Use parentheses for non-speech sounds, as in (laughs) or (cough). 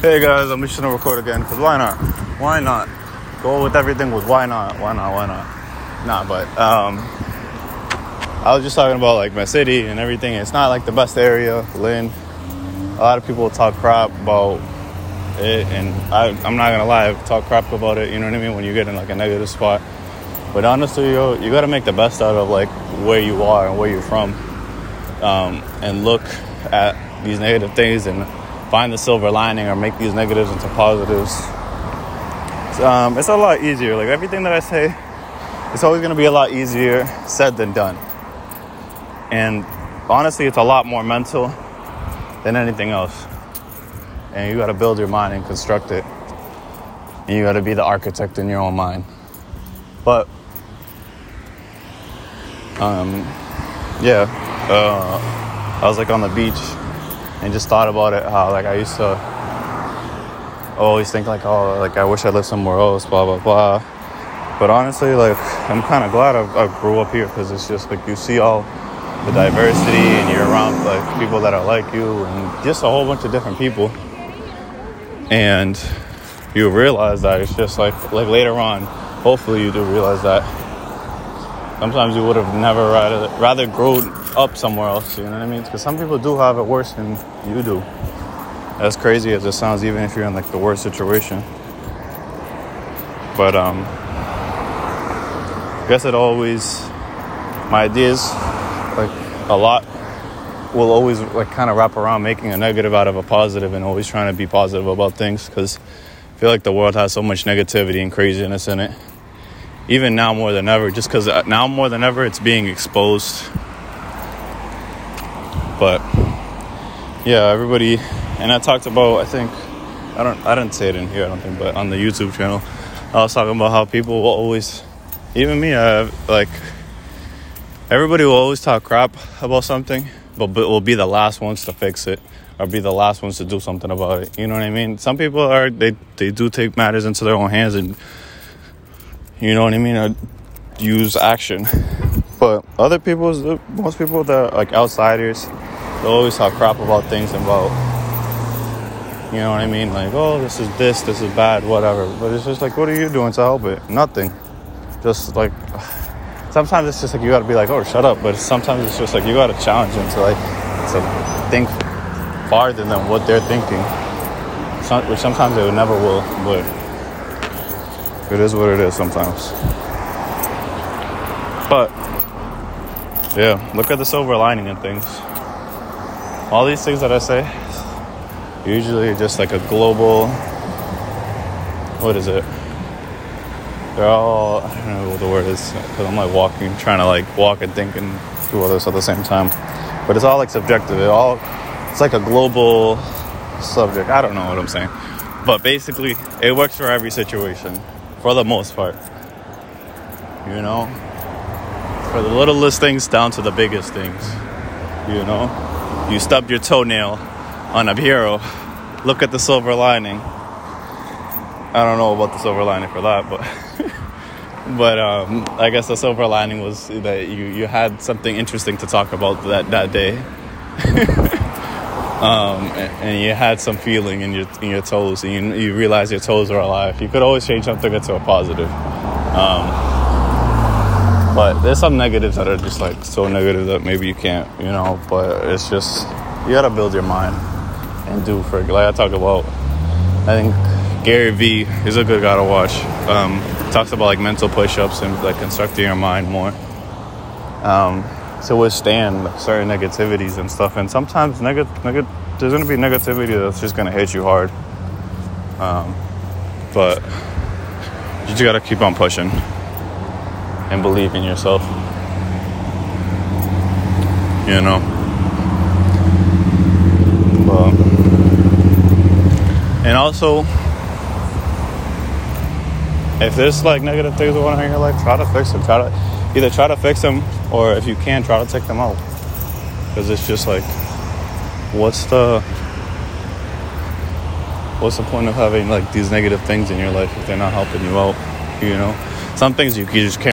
Hey guys, I'm just gonna record again because why not? Why not? Go with everything with why not? Why not? Why not? Nah, but um, I was just talking about like my city and everything. It's not like the best area, Lynn. A lot of people talk crap about it, and I, I'm not gonna lie, talk crap about it. You know what I mean? When you get in like a negative spot. But honestly, yo, you gotta make the best out of like where you are and where you're from, um, and look at these negative things and find the silver lining or make these negatives into positives. Um, it's a lot easier. Like everything that I say, it's always gonna be a lot easier said than done. And honestly, it's a lot more mental than anything else. And you gotta build your mind and construct it. And you gotta be the architect in your own mind. But um, yeah, uh, I was like on the beach and just thought about it. How like I used to always think like, oh, like I wish I lived somewhere else, blah blah blah. But honestly, like I'm kind of glad I, I grew up here because it's just like you see all the diversity and you're around like people that are like you and just a whole bunch of different people. And you realize that it's just like like later on, hopefully you do realize that sometimes you would have never rather rather grown up somewhere else. You know what I mean? Because some people do have it worse than you do. As crazy as it sounds, even if you're in like the worst situation. But um, I guess it always my ideas like a lot will always like kind of wrap around making a negative out of a positive and always trying to be positive about things because I feel like the world has so much negativity and craziness in it even now more than ever just because uh, now more than ever it's being exposed but yeah everybody and i talked about i think i don't i didn't say it in here i don't think but on the youtube channel i was talking about how people will always even me i like everybody will always talk crap about something but, but will be the last ones to fix it or be the last ones to do something about it you know what i mean some people are they they do take matters into their own hands and you know what I mean? Use action. But other people, most people that like outsiders, they always talk crap about things and about, you know what I mean? Like, oh, this is this, this is bad, whatever. But it's just like, what are you doing to help it? Nothing. Just like, (sighs) sometimes it's just like you gotta be like, oh, shut up. But sometimes it's just like you gotta challenge them to like, to think farther than what they're thinking. which sometimes they never will, but it is what it is sometimes. But yeah, look at the silver lining in things. All these things that I say, usually just like a global. What is it? They're all I don't know what the word is because I'm like walking, trying to like walk and think and do all this at the same time. But it's all like subjective. It all it's like a global subject. I don't know what I'm saying, but basically, it works for every situation for the most part. You know, for the littlest things down to the biggest things. You know, you stubbed your toenail on a bureau, look at the silver lining. I don't know about the silver lining for that, but (laughs) but um, I guess the silver lining was that you you had something interesting to talk about that that day. (laughs) um, and you had some feeling in your in your toes, and you, you realize your toes are alive. You could always change something into a positive. Um, but there's some negatives that are just like so negative that maybe you can't, you know. But it's just you gotta build your mind and do for like I talk about. I think Gary Vee is a good guy to watch. Um, talks about like mental push-ups and like constructing your mind more. Um, to withstand certain negativities and stuff. And sometimes neg- neg- there's gonna be negativity that's just gonna hit you hard. Um, but you just gotta keep on pushing and believe in yourself. You know. But, and also, if there's like negative things going on in your life, try to fix them. Try to either try to fix them or if you can, try to take them out. Because it's just like, what's the what's the point of having like these negative things in your life if they're not helping you out? You know, some things you, you just can't.